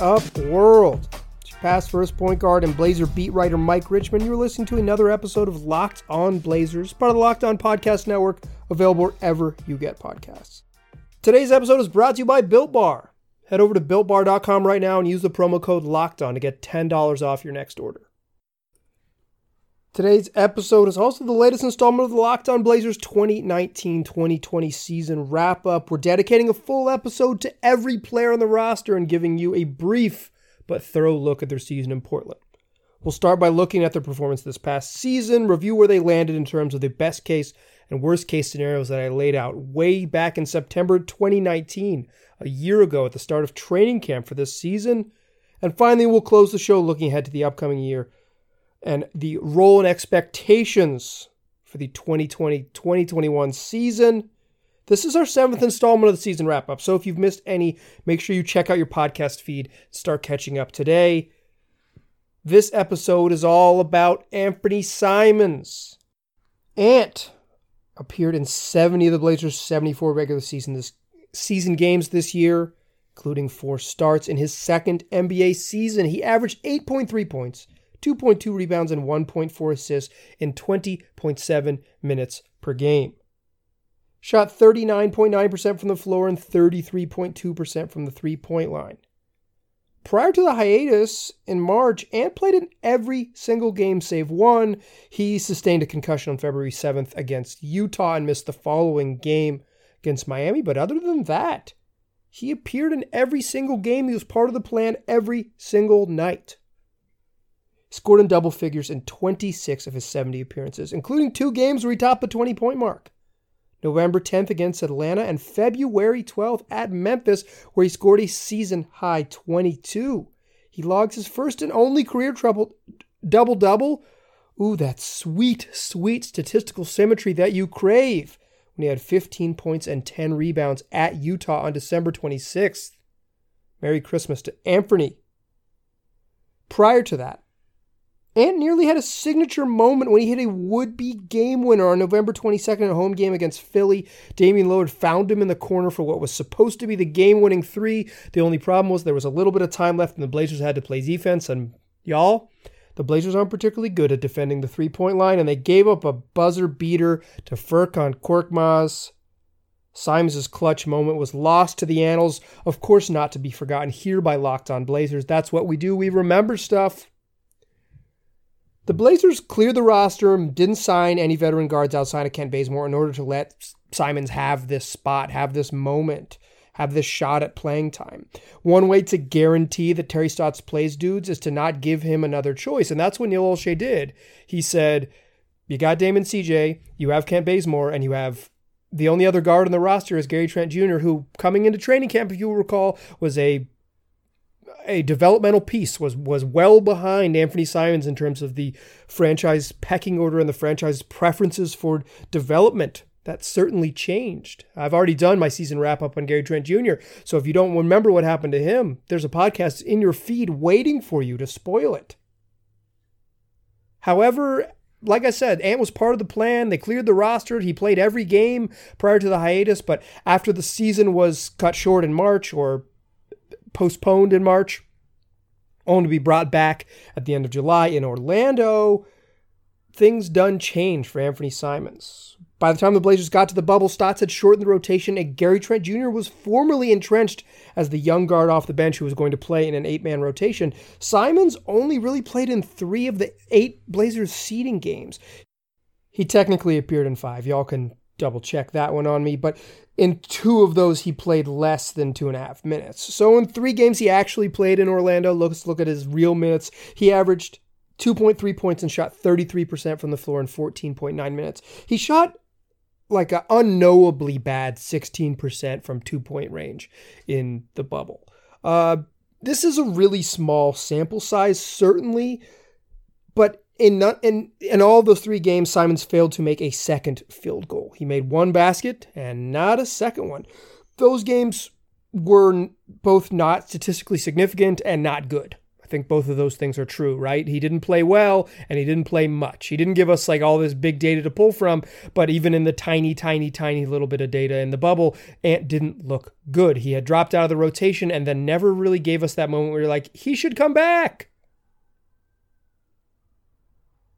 Up, world? It's your past first point guard and Blazer beat writer Mike Richman. You're listening to another episode of Locked On Blazers, part of the Locked On Podcast Network, available wherever you get podcasts. Today's episode is brought to you by Built Bar. Head over to builtbar.com right now and use the promo code Locked On to get $10 off your next order. Today's episode is also the latest installment of the Locked On Blazers 2019 2020 season wrap up. We're dedicating a full episode to every player on the roster and giving you a brief but thorough look at their season in Portland. We'll start by looking at their performance this past season, review where they landed in terms of the best case and worst case scenarios that I laid out way back in September 2019, a year ago at the start of training camp for this season. And finally, we'll close the show looking ahead to the upcoming year and the role and expectations for the 2020 2021 season. This is our seventh installment of the season wrap up. So if you've missed any, make sure you check out your podcast feed, start catching up today. This episode is all about Anfernee Simons. Ant appeared in 70 of the Blazers' 74 regular season this season games this year, including four starts in his second NBA season. He averaged 8.3 points, 2.2 rebounds, and 1.4 assists in 20.7 minutes per game. Shot 39.9% from the floor and 33.2% from the three point line. Prior to the hiatus in March, Ant played in every single game save one. He sustained a concussion on February 7th against Utah and missed the following game against Miami. But other than that, he appeared in every single game. He was part of the plan every single night scored in double figures in 26 of his 70 appearances, including two games where he topped the 20 point mark. November 10th against Atlanta and February 12th at Memphis, where he scored a season high 22. He logs his first and only career double double. Ooh, that sweet, sweet statistical symmetry that you crave when he had 15 points and 10 rebounds at Utah on December 26th. Merry Christmas to Anthony. Prior to that, Ant nearly had a signature moment when he hit a would be game winner on November 22nd in a home game against Philly. Damian Lillard found him in the corner for what was supposed to be the game winning three. The only problem was there was a little bit of time left and the Blazers had to play defense. And y'all, the Blazers aren't particularly good at defending the three point line, and they gave up a buzzer beater to Furkan Korkmaz. Simons' clutch moment was lost to the annals, of course, not to be forgotten here by Locked On Blazers. That's what we do. We remember stuff. The Blazers cleared the roster didn't sign any veteran guards outside of Kent Bazemore in order to let Simons have this spot, have this moment, have this shot at playing time. One way to guarantee that Terry Stotts plays dudes is to not give him another choice. And that's what Neil Olshey did. He said, You got Damon CJ, you have Kent Bazemore, and you have the only other guard on the roster is Gary Trent Jr., who coming into training camp, if you recall, was a a developmental piece was was well behind Anthony Simons in terms of the franchise pecking order and the franchise preferences for development. That certainly changed. I've already done my season wrap up on Gary Trent Jr. So if you don't remember what happened to him, there's a podcast in your feed waiting for you to spoil it. However, like I said, Ant was part of the plan. They cleared the roster. He played every game prior to the hiatus, but after the season was cut short in March or postponed in March, only to be brought back at the end of July in Orlando. Things done change for Anfernee Simons. By the time the Blazers got to the bubble, Stotts had shortened the rotation, and Gary Trent Jr. was formally entrenched as the young guard off the bench who was going to play in an eight man rotation. Simons only really played in three of the eight Blazers seeding games. He technically appeared in five. Y'all can double check that one on me, but in two of those, he played less than two and a half minutes. So in three games he actually played in Orlando, let's look at his real minutes. He averaged 2.3 points and shot 33% from the floor in 14.9 minutes. He shot like an unknowably bad 16% from two point range in the bubble. Uh, this is a really small sample size, certainly, but in, in, in all those three games, Simons failed to make a second field goal. He made one basket and not a second one. Those games were both not statistically significant and not good. I think both of those things are true, right? He didn't play well and he didn't play much. He didn't give us like all this big data to pull from, but even in the tiny, tiny, tiny little bit of data in the bubble, Ant didn't look good. He had dropped out of the rotation and then never really gave us that moment where you're like, he should come back.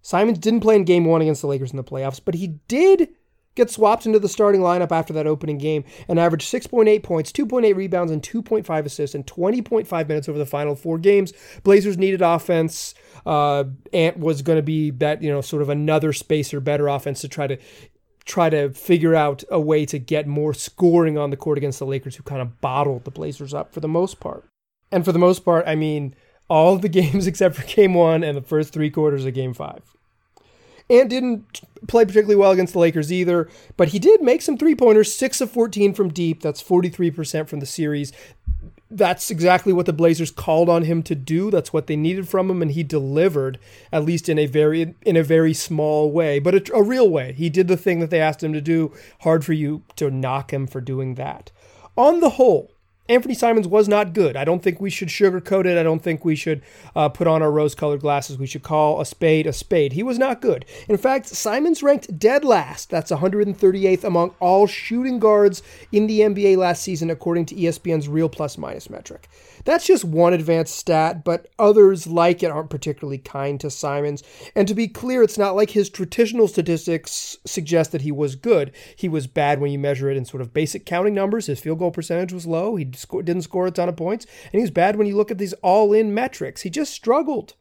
Simons didn't play in game one against the Lakers in the playoffs, but he did get swapped into the starting lineup after that opening game and averaged 6.8 points, 2.8 rebounds, and 2.5 assists in 20.5 minutes over the final four games. Blazers needed offense. Uh, Ant was going to be that, you know, sort of another spacer, better offense to try to try to figure out a way to get more scoring on the court against the Lakers, who kind of bottled the Blazers up for the most part. And for the most part, I mean, all of the games except for game one and the first three quarters of game five. And didn't play particularly well against the Lakers either, but he did make some three pointers, six of 14 from deep. That's 43% from the series. That's exactly what the Blazers called on him to do. That's what they needed from him, and he delivered, at least in a very in a very small way, but a, a real way. He did the thing that they asked him to do. Hard for you to knock him for doing that. On the whole, Anfernee Simons was not good. I don't think we should sugarcoat it. I don't think we should uh, put on our rose colored glasses. We should call a spade a spade. He was not good. In fact, Simons ranked dead last. That's 138th among all shooting guards in the NBA last season, according to ESPN's real plus minus metric. That's just one advanced stat, but others like it aren't particularly kind to Simons. And to be clear, it's not like his traditional statistics suggest that he was good. He was bad when you measure it in sort of basic counting numbers. His field goal percentage was low. He didn't score a ton of points. And he was bad when you look at these all in metrics. He just struggled.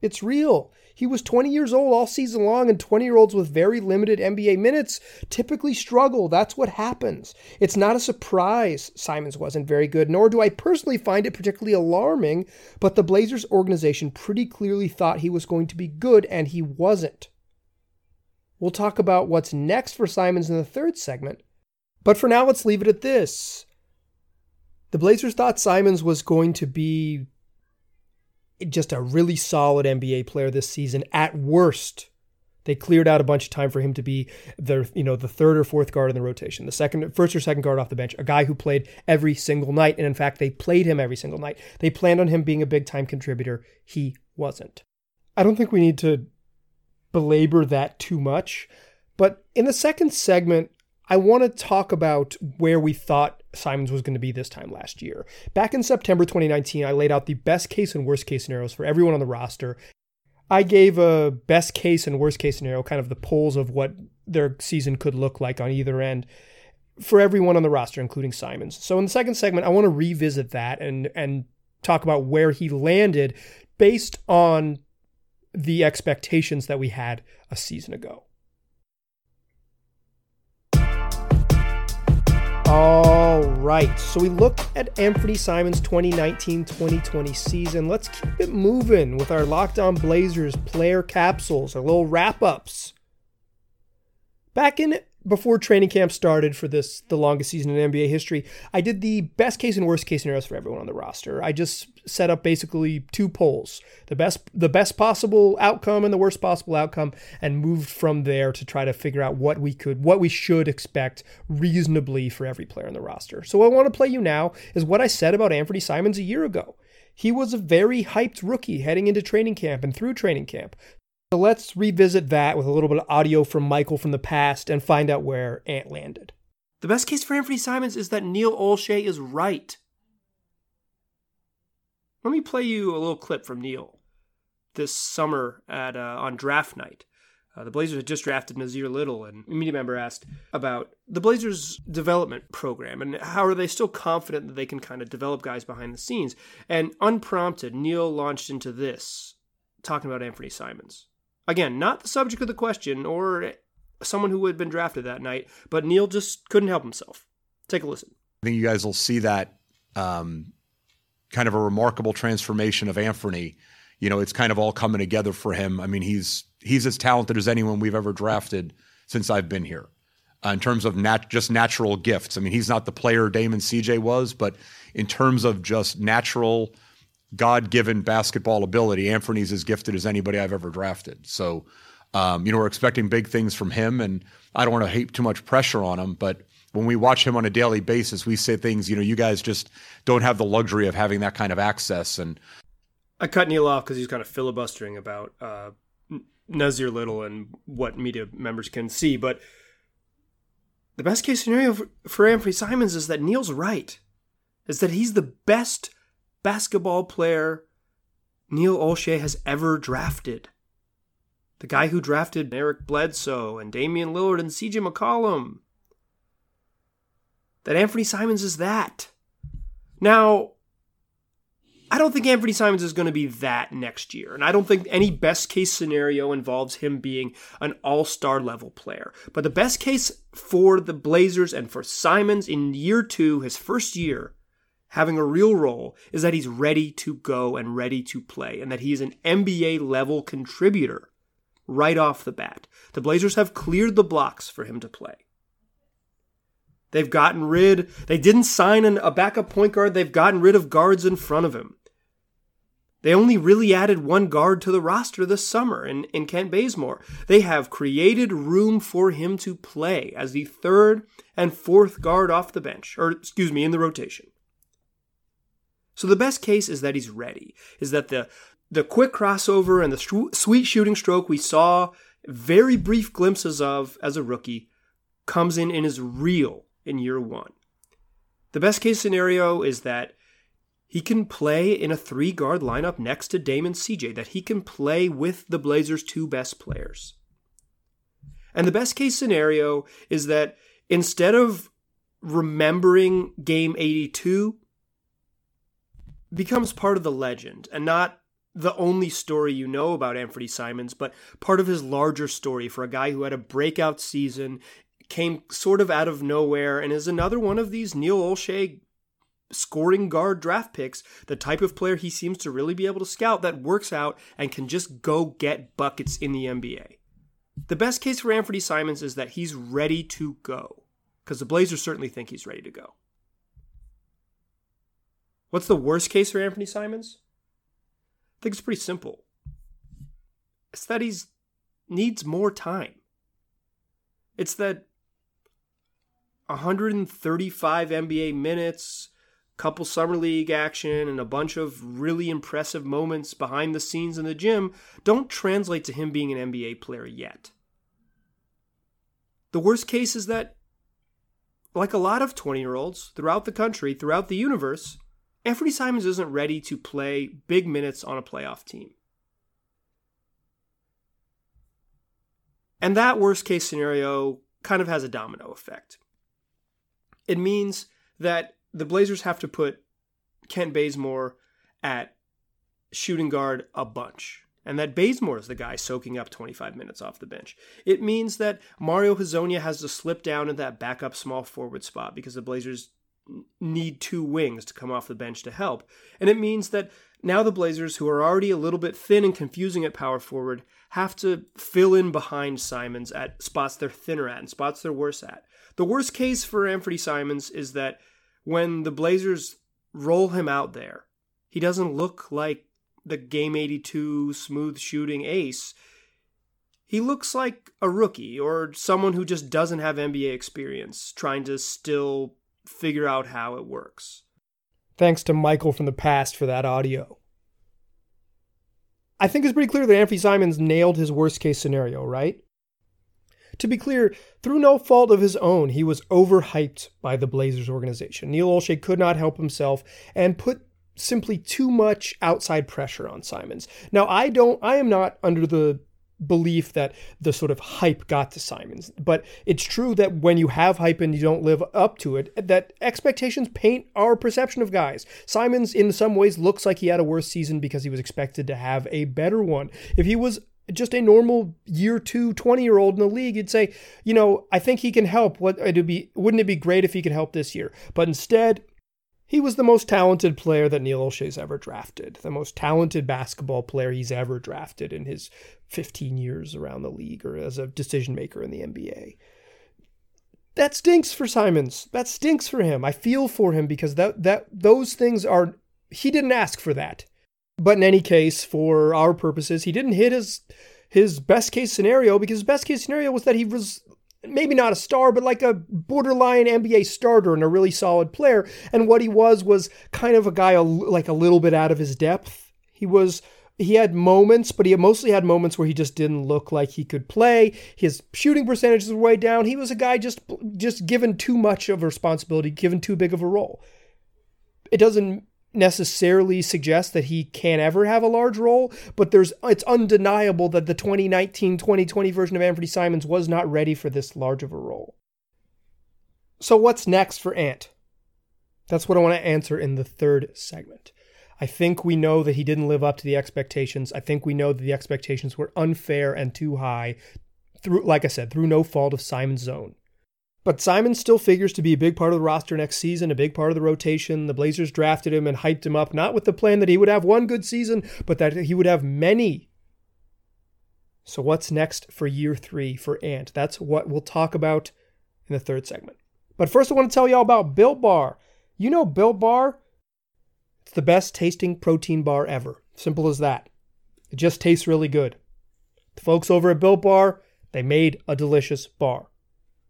It's real. He was 20 years old all season long, and 20 year olds with very limited NBA minutes typically struggle. That's what happens. It's not a surprise Simons wasn't very good, nor do I personally find it particularly alarming, but the Blazers organization pretty clearly thought he was going to be good, and he wasn't. We'll talk about what's next for Simons in the third segment, but for now, let's leave it at this. The Blazers thought Simons was going to be just a really solid NBA player this season. At worst, they cleared out a bunch of time for him to be the you know the third or fourth guard in the rotation, the second, first or second guard off the bench, a guy who played every single night, and in fact they played him every single night. They planned on him being a big time contributor. He wasn't. I don't think we need to belabor that too much, but in the second segment, I want to talk about where we thought Simons was going to be this time last year. Back in September 2019, I laid out the best case and worst case scenarios for everyone on the roster. I gave a best case and worst case scenario, kind of the poles of what their season could look like on either end for everyone on the roster, including Simons. So in the second segment, I want to revisit that and and talk about where he landed based on the expectations that we had a season ago. All right, so we look at Anfernee Simons' 2019 2020 season. Let's keep it moving with our Locked On Blazers player capsules, our little wrap ups. Back in before training camp started for this the longest season in NBA history, I did the best case and worst case scenarios for everyone on the roster. I just set up basically two poles: the best the best possible outcome and the worst possible outcome, and moved from there to try to figure out what we could what we should expect reasonably for every player on the roster. So what I want to play you now is what I said about Anfernee Simons a year ago. He was a very hyped rookie heading into training camp and through training camp. So let's revisit that with a little bit of audio from Michael from the past and find out where Ant landed. The best case for Anfernee Simons is that Neil Olshey is right. Let me play you a little clip from Neil this summer at uh, on draft night. Uh, the Blazers had just drafted Nassir Little, and a media member asked about the Blazers' development program and how are they still confident that they can kind of develop guys behind the scenes. And unprompted, Neil launched into this, talking about Anfernee Simons. Again, not the subject of the question or someone who had been drafted that night, but Neil just couldn't help himself. Take a listen. I think you guys will see that um, kind of a remarkable transformation of Anthony. You know, it's kind of all coming together for him. I mean, he's he's as talented as anyone we've ever drafted since I've been here. Uh, in terms of nat- just natural gifts. I mean, he's not the player Damon CJ was, but in terms of just natural God given basketball ability, Anthony's as gifted as anybody I've ever drafted. So, um, you know, we're expecting big things from him, and I don't want to heap too much pressure on him, but when we watch him on a daily basis, we say things, you know, you guys just don't have the luxury of having that kind of access. And I cut Neil off because he's kind of filibustering about uh, Nassir Little and what media members can see. But the best case scenario for, Anfernee Simons is that Neil's right, is that he's the best basketball player Neil Olshey has ever drafted. The guy who drafted Eric Bledsoe and Damian Lillard and CJ McCollum. That Anfernee Simons is that. Now, I don't think Anfernee Simons is going to be that next year. And I don't think any best case scenario involves him being an all star level player. But the best case for the Blazers and for Simons in year two, his first year, having a real role, is that he's ready to go and ready to play, and that he's an NBA level contributor right off the bat. The Blazers have cleared the blocks for him to play. They've gotten rid, they didn't sign an, a backup point guard, they've gotten rid of guards in front of him. They only really added one guard to the roster this summer in, in Kent Bazemore. They have created room for him to play as the third and fourth guard off the bench, or excuse me, in the rotation. So the best case is that he's ready, is that the the quick crossover and the sweet shooting stroke we saw very brief glimpses of as a rookie comes in and is real in year one. The best case scenario is that he can play in a three guard lineup next to Damon CJ, that he can play with the Blazers' two best players. And the best case scenario is that instead of remembering game 82, becomes part of the legend and not the only story you know about Anfernee Simons, but part of his larger story for a guy who had a breakout season came sort of out of nowhere and is another one of these Neil Olshey scoring guard draft picks, the type of player he seems to really be able to scout that works out and can just go get buckets in the NBA. The best case for Anfernee Simons is that he's ready to go, because the Blazers certainly think he's ready to go. What's the worst case for Anfernee Simons? I think it's pretty simple. It's that he needs more time. It's that 135 NBA minutes, couple summer league action, and a bunch of really impressive moments behind the scenes in the gym don't translate to him being an NBA player yet. The worst case is that, like a lot of 20 year olds throughout the country, throughout the universe, Anfernee Simons isn't ready to play big minutes on a playoff team. And that worst case scenario kind of has a domino effect. It means that the Blazers have to put Kent Bazemore at shooting guard a bunch. And that Bazemore is the guy soaking up 25 minutes off the bench. It means that Mario Hezonja has to slip down in that backup small forward spot because the Blazers need two wings to come off the bench to help. And it means that now the Blazers, who are already a little bit thin and confusing at power forward, have to fill in behind Simons at spots they're thinner at and spots they're worse at. The worst case for Anfernee Simons is that when the Blazers roll him out there, he doesn't look like the game 82 smooth shooting ace. He looks like a rookie or someone who just doesn't have NBA experience trying to still figure out how it works. Thanks to Michael from the past for that audio. I think it's pretty clear that Anfernee Simons nailed his worst case scenario, right? To be clear, through no fault of his own, he was overhyped by the Blazers organization. Neil Olshey could not help himself and put simply too much outside pressure on Simons. Now, I don't I am not under the belief that the sort of hype got to Simons. But it's true that when you have hype and you don't live up to it, that expectations paint our perception of guys. Simons, in some ways, looks like he had a worse season because he was expected to have a better one. If he was just a normal year two 20 year old in the league, you'd say, you know, I think he can help. What it'd be wouldn't it be great if he could help this year? But instead, he was the most talented player that Neil Olshey's ever drafted, the most talented basketball player he's ever drafted in his 15 years around the league or as a decision maker in the NBA. That stinks for Simons. That stinks for him. I feel for him because that that those things are he didn't ask for that. But in any case, for our purposes, he didn't hit his his best case scenario because his best case scenario was that he was maybe not a star, but like a borderline NBA starter and a really solid player. And what he was was kind of a guy like a little bit out of his depth. He was he had moments, but he mostly had moments where he just didn't look like he could play. His shooting percentages were way down. He was a guy just just given too much of a responsibility, given too big of a role. It doesn't necessarily suggest that he can't ever have a large role, but there's it's undeniable that the 2019-2020 version of Anfernee Simons was not ready for this large of a role. So what's next for Ant? That's what I want to answer in the third segment. I think we know that he didn't live up to the expectations. I think we know that the expectations were unfair and too high through like I said, through no fault of Simons' own. But Simons still figures to be a big part of the roster next season, a big part of the rotation. The Blazers drafted him and hyped him up, not with the plan that he would have one good season, but that he would have many. So, what's next for year three for Ant? That's what we'll talk about in the third segment. But first, I want to tell you all about Built Bar. You know Built Bar? It's the best tasting protein bar ever. Simple as that. It just tastes really good. The folks over at Built Bar, they made a delicious bar.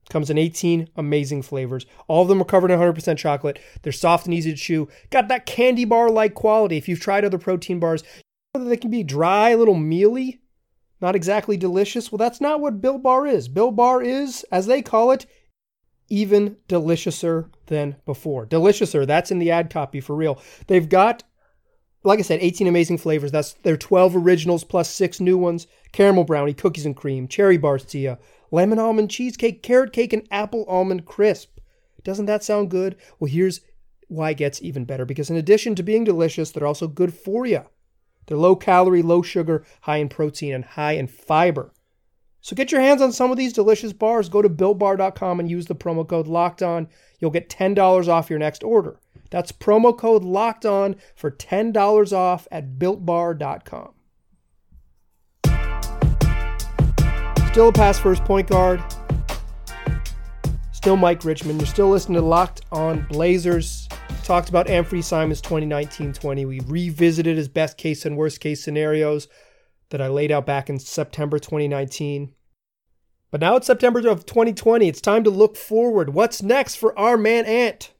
Comes in 18 amazing flavors. All of them are covered in 100% chocolate. They're soft and easy to chew. Got that candy bar like quality. If you've tried other protein bars, you know they can be dry, a little mealy, not exactly delicious. Well, that's not what Built Bar is. Built Bar is, as they call it, even deliciouser than before. Deliciouser, that's in the ad copy for real. They've got, like I said, 18 amazing flavors. That's their 12 originals plus six new ones caramel brownie, cookies and cream, cherry barcia, lemon almond cheesecake, carrot cake, and apple almond crisp. Doesn't that sound good? Well, here's why it gets even better because in addition to being delicious, they're also good for you. They're low calorie, low sugar, high in protein, and high in fiber. So get your hands on some of these delicious bars. Go to builtbar.com and use the promo code locked on. You'll get $10 off your next order. That's promo code locked on for $10 off at builtbar.com. Still a pass first point guard. Still Mike Richman. You're still listening to Locked on Blazers. Talked about Anfernee Simons 2019 20. We revisited his best case and worst case scenarios that I laid out back in September 2019. But now it's September of 2020. It's time to look forward. What's next for our man Ant?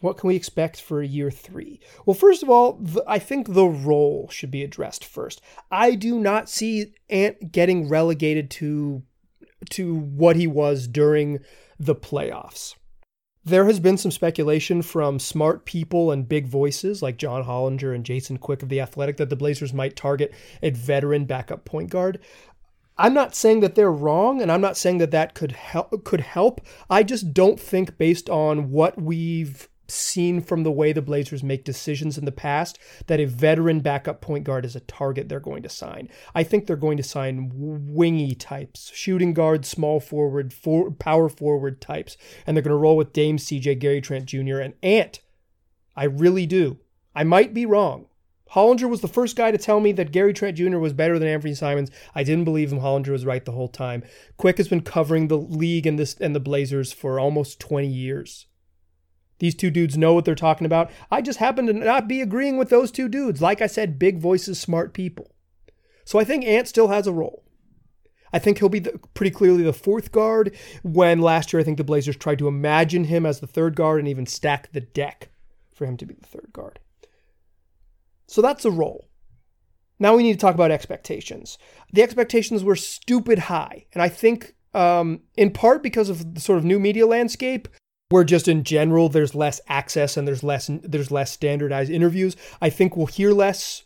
What can we expect for year three? Well, first of all, the, I think the role should be addressed first. I do not see Ant getting relegated to to what he was during the playoffs. There has been some speculation from smart people and big voices like John Hollinger and Jason Quick of The Athletic that the Blazers might target a veteran backup point guard. I'm not saying that they're wrong, and I'm not saying that that could help. Could help. I just don't think, based on what we've seen from the way the Blazers make decisions in the past that a veteran backup point guard is a target they're going to sign. I think they're going to sign wingy types, shooting guard, small forward, for, power forward types, and they're going to roll with Dame CJ, Gary Trent Jr., and Ant. I really do. I might be wrong. Hollinger was the first guy to tell me that Gary Trent Jr. was better than Anfernee Simons. I didn't believe him. Hollinger was right the whole time. Quick has been covering the league and this and the Blazers for almost 20 years. These two dudes know what they're talking about. I just happen to not be agreeing with those two dudes. Like I said, big voices, smart people. So I think Ant still has a role. I think he'll be the, pretty clearly the fourth guard when last year I think the Blazers tried to imagine him as the third guard and even stack the deck for him to be the third guard. So that's a role. Now we need to talk about expectations. The expectations were stupid high. And I think um, in part because of the sort of new media landscape, where just in general there's less access and there's less there's less standardized interviews. I think we'll hear less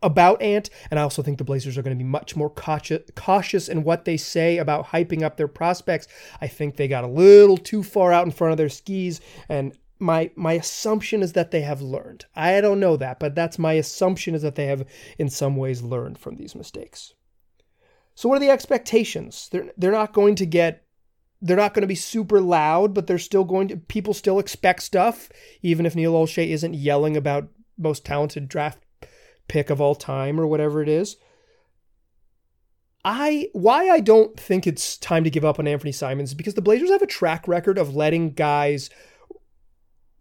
about Ant, and I also think the Blazers are going to be much more cautious, in what they say about hyping up their prospects. I think they got a little too far out in front of their skis, and my my assumption is that they have learned. I don't know that, but that's my assumption is that they have in some ways learned from these mistakes. So what are the expectations? They're they're not going to get they're not going to be super loud, but they're still going to, people still expect stuff, even if Neil Olshey isn't yelling about most talented draft pick of all time or whatever it is. I why I don't think it's time to give up on Anfernee Simons because the Blazers have a track record of letting guys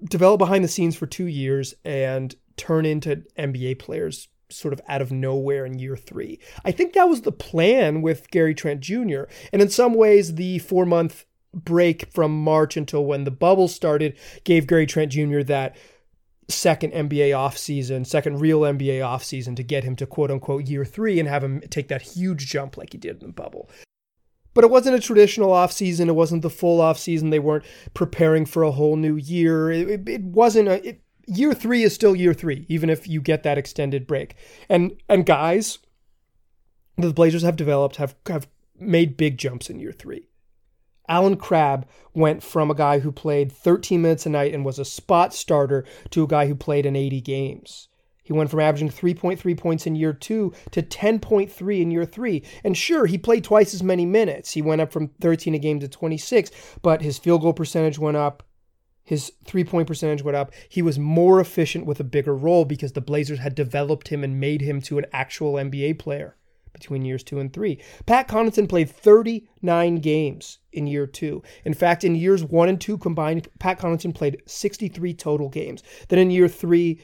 develop behind the scenes for 2 years and turn into NBA players sort of out of nowhere in year three. I think that was the plan with Gary Trent Jr. And in some ways, the four month break from March until when the bubble started gave Gary Trent Jr. that second NBA offseason, second real NBA offseason to get him to quote unquote year three and have him take that huge jump like he did in the bubble. But it wasn't a traditional offseason. It wasn't the full offseason. They weren't preparing for a whole new year. It, it, it wasn't a. It, year three is still year three, even if you get that extended break. And and guys, the Blazers have developed have have made big jumps in year three. Allen Crabbe went from a guy who played 13 minutes a night and was a spot starter to a guy who played in 80 games. He went from averaging 3.3 points in year two to 10.3 in year three. And sure, he played twice as many minutes. He went up from 13 a game to 26, but his field goal percentage went up. His three point percentage went up. He was more efficient with a bigger role because the Blazers had developed him and made him to an actual NBA player between years two and three. Pat Connaughton played 39 games in year two. In fact, in years one and two combined, Pat Connaughton played 63 total games. Then in year three,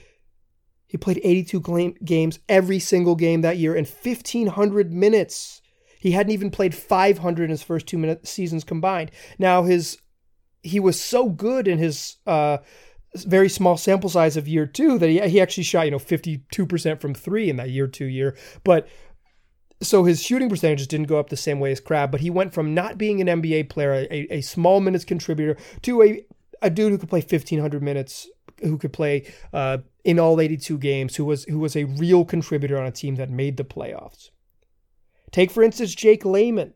he played 82 games every single game that year and 1,500 minutes. He hadn't even played 500 in his first two minute seasons combined. Now his he was so good in his uh, very small sample size of year two that he, he actually shot you know 52% from three in that year two year but so his shooting percentages didn't go up the same way as Crabbe, but he went from not being an NBA player, a, a small minutes contributor, to a, a dude who could play 1,500 minutes, who could play uh, in all 82 games, who was who was a real contributor on a team that made the playoffs. Take for instance Jake Layman,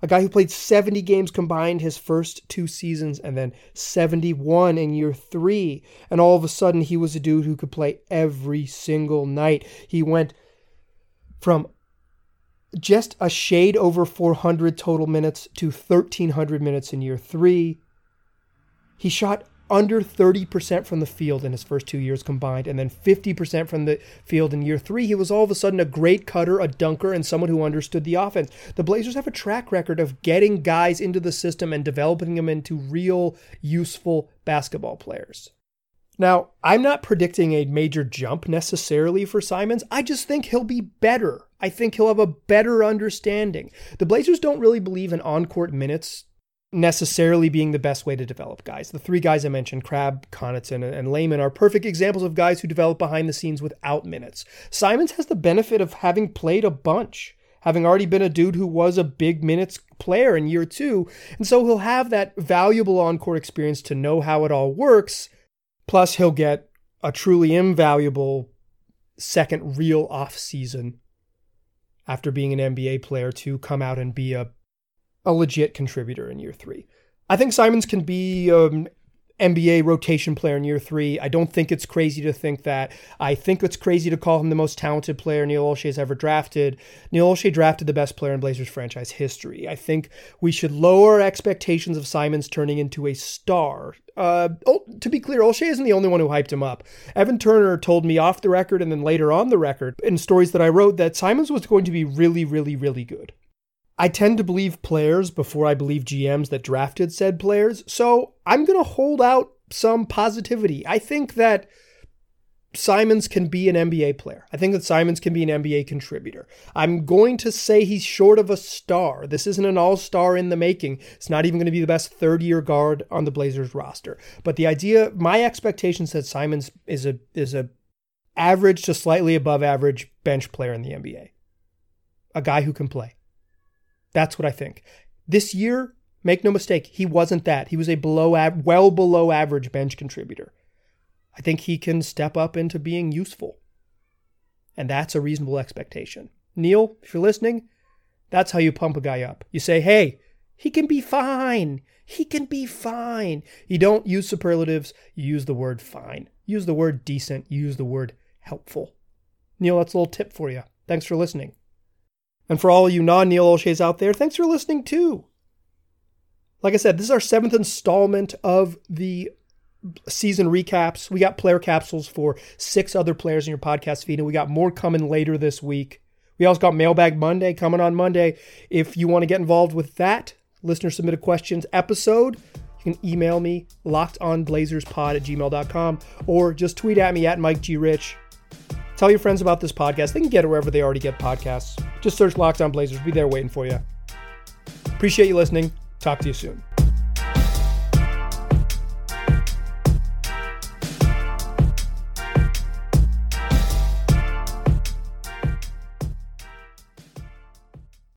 a guy who played 70 games combined his first two seasons and then 71 in year three, and all of a sudden he was a dude who could play every single night. He went from just a shade over 400 total minutes to 1,300 minutes in year three. He shot under 30% from the field in his first two years combined, and then 50% from the field in year three. He was all of a sudden a great cutter, a dunker, and someone who understood the offense. The Blazers have a track record of getting guys into the system and developing them into real, useful basketball players. Now, I'm not predicting a major jump necessarily for Simons. I just think he'll be better. I think he'll have a better understanding. The Blazers don't really believe in on court minutes necessarily being the best way to develop guys. The three guys I mentioned, Crabbe, Connaughton, and Layman, are perfect examples of guys who develop behind the scenes without minutes. Simons has the benefit of having played a bunch, having already been a dude who was a big minutes player in year two. And so he'll have that valuable on court experience to know how it all works Plus, he'll get a truly invaluable second real off season after being an NBA player to come out and be a a legit contributor in year three. I think Simons can be um, NBA rotation player in year three. I don't think it's crazy to think that. I think it's crazy to call him the most talented player Neil Olshey has ever drafted. Neil Olshey drafted the best player in Blazers franchise history. I think we should lower expectations of Simons turning into a star. Uh, oh, to be clear, Olshey isn't the only one who hyped him up. Evan Turner told me off the record and then later on the record in stories that I wrote that Simons was going to be really, really, really good. I tend to believe players before I believe GMs that drafted said players. So I'm going to hold out some positivity. I think that Simons can be an NBA player. I think that Simons can be an NBA contributor. I'm going to say he's short of a star. This isn't an all star in the making. It's not even going to be the best third year guard on the Blazers roster. But the idea, my expectations that Simons is a is a average to slightly above average bench player in the NBA, a guy who can play. That's what I think. This year, make no mistake, he wasn't that. He was a below, well below average bench contributor. I think he can step up into being useful. And that's a reasonable expectation. Neil, if you're listening, that's how you pump a guy up. You say, hey, he can be fine. He can be fine. You don't use superlatives, you use the word fine. Use the word decent, use the word helpful. Neil, that's a little tip for you. Thanks for listening. And for all you non Neil Olsheys out there, thanks for listening too. Like I said, this is our seventh installment of the season recaps. We got player capsules for six other players in your podcast feed, and we got more coming later this week. We also got Mailbag Monday coming on Monday. If you want to get involved with that listener submitted questions episode, you can email me lockedonblazerspod at gmail.com or just tweet at me at Mike G. Rich. Tell your friends about this podcast. They can get it wherever they already get podcasts. Just search Locked On Blazers. Be there waiting for you. Appreciate you listening. Talk to you soon.